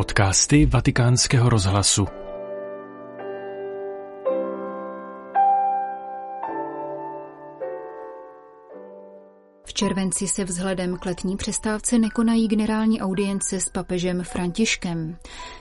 Podcasty Vatikánského rozhlasu. V červenci se vzhledem k letní přestávce nekonají generální audience s papežem Františkem.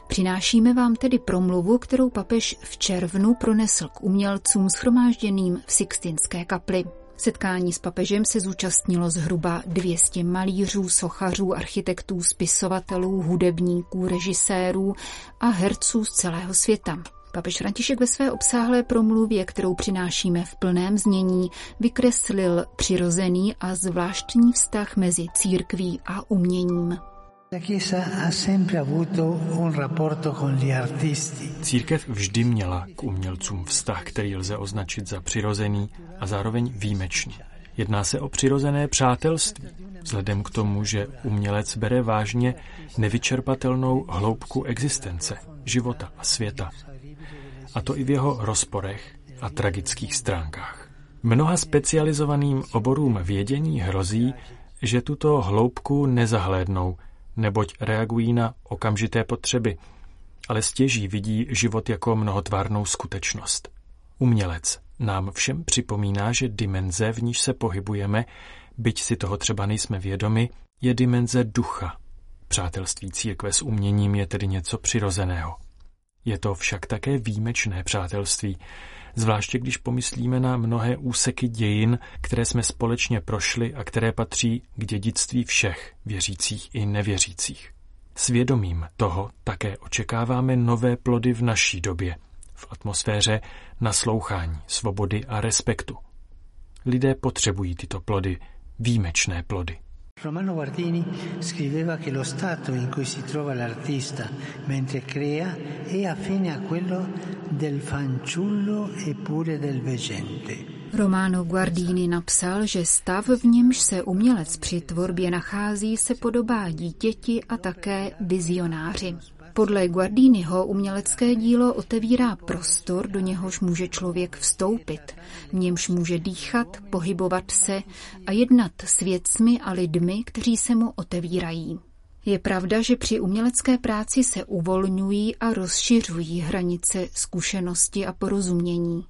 Přinášíme vám tedy promluvu, kterou papež v červnu pronesl k umělcům schromážděným v Sixtinské kapli. Setkání s papežem se zúčastnilo zhruba 200 malířů, sochařů, architektů, spisovatelů, hudebníků, režisérů a herců z celého světa. Papež František ve své obsáhlé promluvě, kterou přinášíme v plném znění, vykreslil přirozený a zvláštní vztah mezi církví a uměním. Církev vždy měla k umělcům vztah, který lze označit za přirozený a zároveň výjimečný. Jedná se o přirozené přátelství, vzhledem k tomu, že umělec bere vážně nevyčerpatelnou hloubku existence, života a světa. A to i v jeho rozporech a tragických stránkách. Mnoha specializovaným oborům vědění hrozí, že tuto hloubku nezahlédnou – neboť reagují na okamžité potřeby, ale stěží vidí život jako mnohotvárnou skutečnost. Umělec nám všem připomíná, že dimenze, v níž se pohybujeme, byť si toho třeba nejsme vědomi, je dimenze ducha. Přátelství církve s uměním je tedy něco přirozeného. Je to však také výjimečné přátelství, zvláště když pomyslíme na mnohé úseky dějin, které jsme společně prošli a které patří k dědictví všech, věřících i nevěřících. Svědomím toho také očekáváme nové plody v naší době, v atmosféře naslouchání, svobody a respektu. Lidé potřebují tyto plody, výjimečné plody. Romano Guardini scriveva che lo stato in cui si trova l'artista mentre crea è affine a quello del fanciullo e pure del veggente. Romano Guardini napsal, že stav, v němž se umělec při tvorbě nachází, se podobá dítěti a také vizionáři. Podle Guardiniho umělecké dílo otevírá prostor, do něhož může člověk vstoupit, v němž může dýchat, pohybovat se a jednat s věcmi a lidmi, kteří se mu otevírají. Je pravda, že při umělecké práci se uvolňují a rozšiřují hranice zkušenosti a porozumění.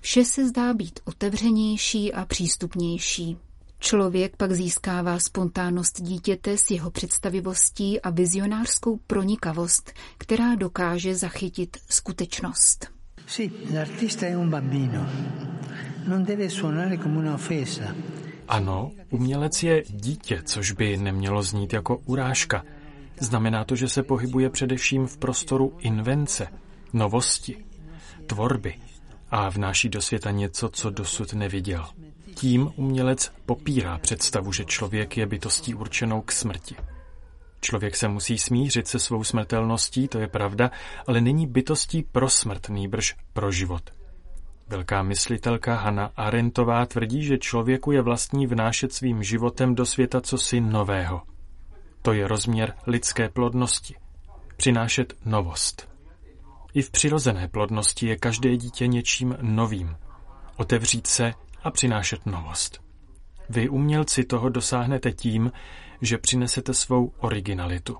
Vše se zdá být otevřenější a přístupnější. Člověk pak získává spontánnost dítěte s jeho představivostí a vizionářskou pronikavost, která dokáže zachytit skutečnost. Sì, l'artista è un bambino. Non deve suonare come una offesa. Ano, umělec je dítě, což by nemělo znít jako urážka. Znamená to, že se pohybuje především v prostoru invence, novosti, tvorby a vnáší do světa něco, co dosud neviděl. Tím umělec popírá představu, že člověk je bytostí určenou k smrti. Člověk se musí smířit se svou smrtelností, to je pravda, ale není bytostí pro smrt, nýbrž pro život. Velká myslitelka Hanna Arendtová tvrdí, že člověku je vlastní vnášet svým životem do světa cosi nového. To je rozměr lidské plodnosti. Přinášet novost. I v přirozené plodnosti je každé dítě něčím novým. Otevřít se a přinášet novost. Vy, umělci, toho dosáhnete tím, že přinesete svou originalitu.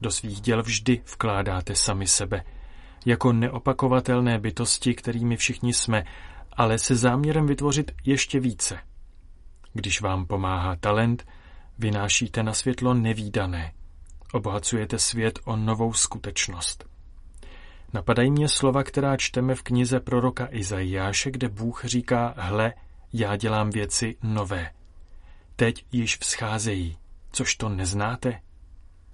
Do svých děl vždy vkládáte sami sebe, jako neopakovatelné bytosti, kterými všichni jsme, ale se záměrem vytvořit ještě více. Když vám pomáhá talent, vynášíte na světlo nevýdané, obohacujete svět o novou skutečnost. Napadají mě slova, která čteme v knize proroka Izajáše, kde Bůh říká, hle, já dělám věci nové. Teď již vzcházejí, což to neznáte?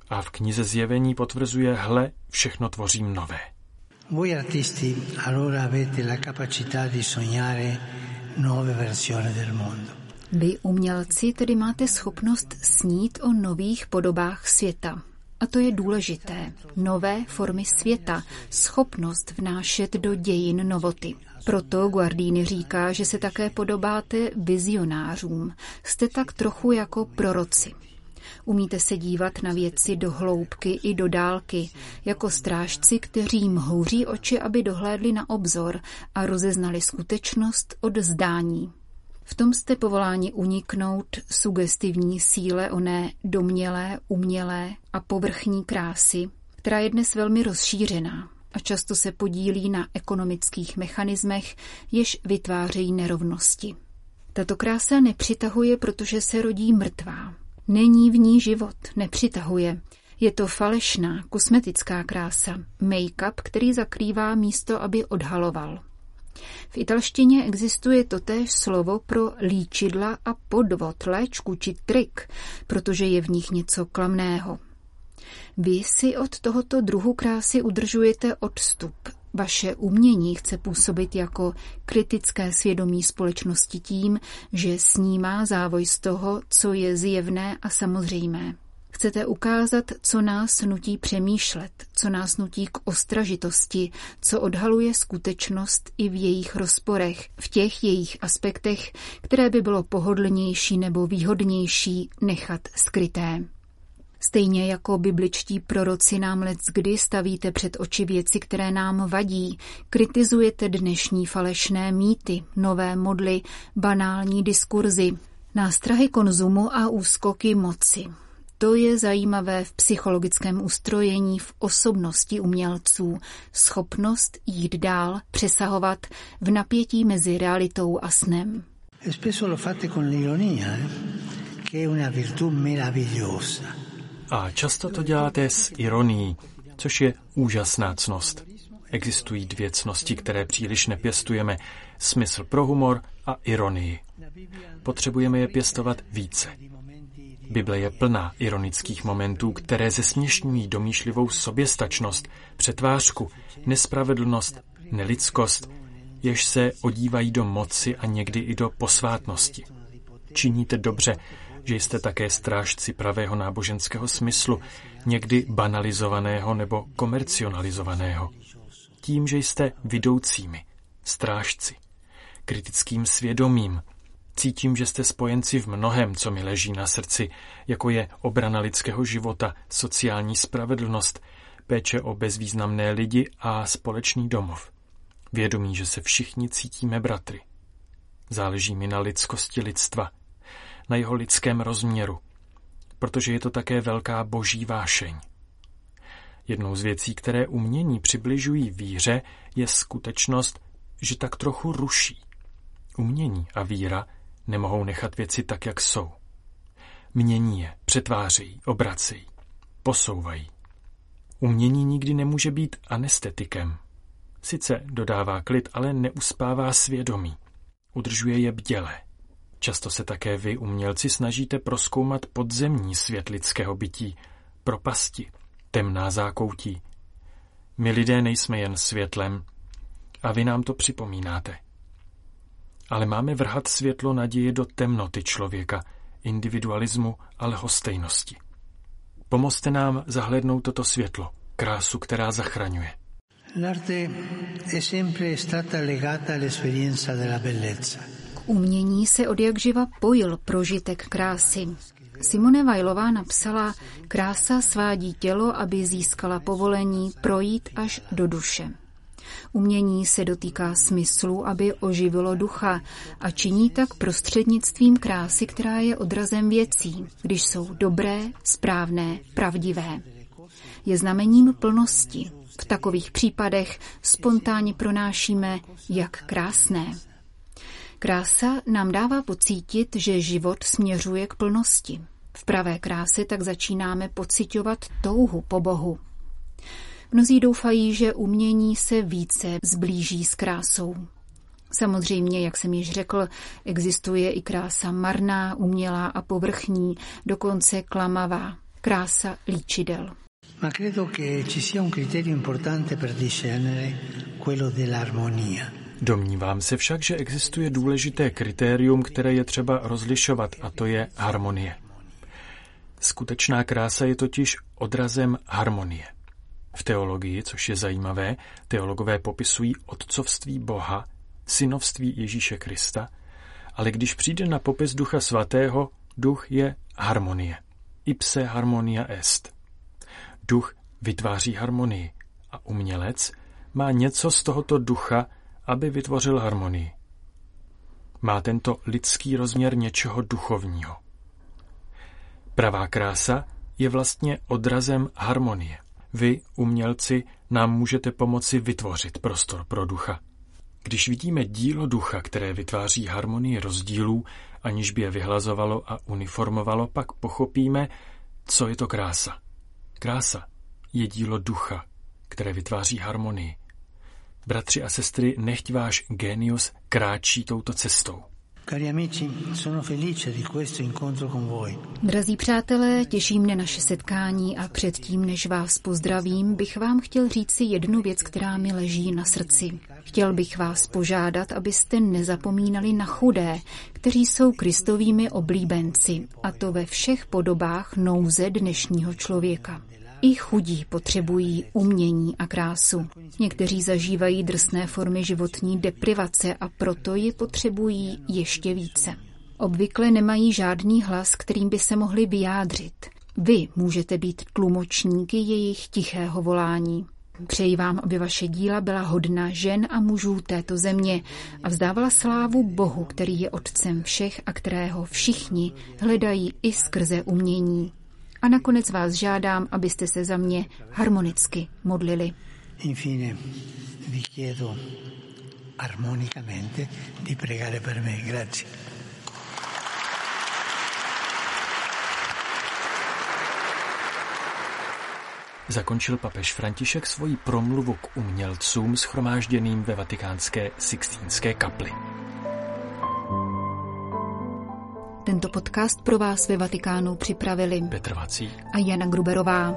A v knize zjevení potvrzuje, hle, všechno tvořím nové. Voi artisti allora avete la capacità di sognare nuove versioni del mondo. Vy umělci tedy máte schopnost snít o nových podobách světa. A to je důležité. Nové formy světa, schopnost vnášet do dějin novoty. Proto Guardini říká, že se také podobáte vizionářům. Jste tak trochu jako proroci. Umíte se dívat na věci do hloubky i do dálky, jako strážci, kteří mhouří oči, aby dohlédli na obzor a rozeznali skutečnost od zdání. V tom jste povoláni uniknout sugestivní síle oné domělé, umělé a povrchní krásy, která je dnes velmi rozšířená a často se podílí na ekonomických mechanismech, jež vytvářejí nerovnosti. Tato krása nepřitahuje, protože se rodí mrtvá. Není v ní život, nepřitahuje. Je to falešná, kosmetická krása, make-up, který zakrývá místo, aby odhaloval. V italštině existuje totéž slovo pro líčidla a podvod, léčku či trik, protože je v nich něco klamného. Vy si od tohoto druhu krásy udržujete odstup. Vaše umění chce působit jako kritické svědomí společnosti tím, že snímá závoj z toho, co je zjevné a samozřejmé. Chcete ukázat, co nás nutí přemýšlet, co nás nutí k ostražitosti, co odhaluje skutečnost i v jejich rozporech, v těch jejich aspektech, které by bylo pohodlnější nebo výhodnější nechat skryté. Stejně jako bibličtí proroci nám let kdy stavíte před oči věci, které nám vadí, kritizujete dnešní falešné mýty, nové modly, banální diskurzy, nástrahy konzumu a úskoky moci. To je zajímavé v psychologickém ustrojení, v osobnosti umělců, schopnost jít dál, přesahovat v napětí mezi realitou a snem. Spesso lo fate con l'ironia, eh? che è una virtù meravigliosa. A často to děláte s ironií, což je úžasná cnost. Existují dvě cnosti, které příliš nepěstujeme. Smysl pro humor a ironii. Potřebujeme je pěstovat více. Bible je plná ironických momentů, které zesměšňují domýšlivou soběstačnost, přetvářku, nespravedlnost, nelidskost, jež se odívají do moci a někdy i do posvátnosti. Činíte dobře, že jste také strážci pravého náboženského smyslu, někdy banalizovaného nebo komercionalizovaného. Tím, že jste vidoucími, strážci, kritickým svědomím, Cítím, že jste spojenci v mnohem, co mi leží na srdci, jako je obrana lidského života, sociální spravedlnost, péče o bezvýznamné lidi a společný domov. Vědomí, že se všichni cítíme bratry. Záleží mi na lidskosti lidstva, na jeho lidském rozměru, protože je to také velká boží vášeň. Jednou z věcí, které umění přibližují víře, je skutečnost, že tak trochu ruší. Umění a víra nemohou nechat věci tak, jak jsou. Mění je, přetvářejí, obracejí, posouvají. Umění nikdy nemůže být anestetikem. Sice dodává klid, ale neuspává svědomí. Udržuje je bdělé. Často se také vy, umělci, snažíte proskoumat podzemní svět lidského bytí, propasti, temná zákoutí. My lidé nejsme jen světlem a vy nám to připomínáte. Ale máme vrhat světlo naděje do temnoty člověka, individualismu a lhostejnosti. Pomozte nám zahlednout toto světlo, krásu, která zachraňuje. L'arte è sempre stata legata all'esperienza della bellezza. K umění se od jak živa pojil prožitek krásy. Simone Vajlová napsala, krása svádí tělo, aby získala povolení projít až do duše. Umění se dotýká smyslu, aby oživilo ducha a činí tak prostřednictvím krásy, která je odrazem věcí, když jsou dobré, správné, pravdivé. Je znamením plnosti. V takových případech spontánně pronášíme, jak krásné. Krása nám dává pocítit, že život směřuje k plnosti. V pravé kráse tak začínáme pocitovat touhu po Bohu. Mnozí doufají, že umění se více zblíží s krásou. Samozřejmě, jak jsem již řekl, existuje i krása marná, umělá a povrchní, dokonce klamavá, krása líčidel. Ma credo che ci sia un criterio importante per discernere quello dell'armonia. Domnívám se však, že existuje důležité kritérium, které je třeba rozlišovat, a to je harmonie. Skutečná krása je totiž odrazem harmonie. V teologii, což je zajímavé, teologové popisují otcovství Boha, synovství Ježíše Krista, ale když přijde na popis Ducha Svatého, duch je harmonie. Ipse harmonia est. Duch vytváří harmonii a umělec má něco z tohoto ducha, aby vytvořil harmonii. Má tento lidský rozměr něčeho duchovního. Pravá krása je vlastně odrazem harmonie. Vy, umělci, nám můžete pomoci vytvořit prostor pro ducha. Když vidíme dílo ducha, které vytváří harmonii rozdílů, aniž by je vyhlazovalo a uniformovalo, pak pochopíme, co je to krása. Krása je dílo ducha, které vytváří harmonii. Bratři a sestry, nechť váš genius kráčí touto cestou. Drazí přátelé, těší mne naše setkání a předtím, než vás pozdravím, bych vám chtěl říct si jednu věc, která mi leží na srdci. Chtěl bych vás požádat, abyste nezapomínali na chudé, kteří jsou kristovými oblíbenci, a to ve všech podobách nouze dnešního člověka. I chudí potřebují umění a krásu. Někteří zažívají drsné formy životní deprivace a proto je potřebují ještě více. Obvykle nemají žádný hlas, kterým by se mohli vyjádřit. Vy můžete být tlumočníky jejich tichého volání. Přeji vám, aby vaše díla byla hodna žen a mužů této země a vzdávala slávu Bohu, který je otcem všech a kterého všichni hledají i skrze umění. A nakonec vás žádám, abyste se za mě harmonicky modlili. Infine vi chiedo armonicamente di pregare per me. Grazie. Zakončil papež František svoji promluvu k umělcům schromážděným ve vatikánské Sixtínské kapli. Podcast pro vás ve Vatikánu připravili Petr Vací a Jana Gruberová.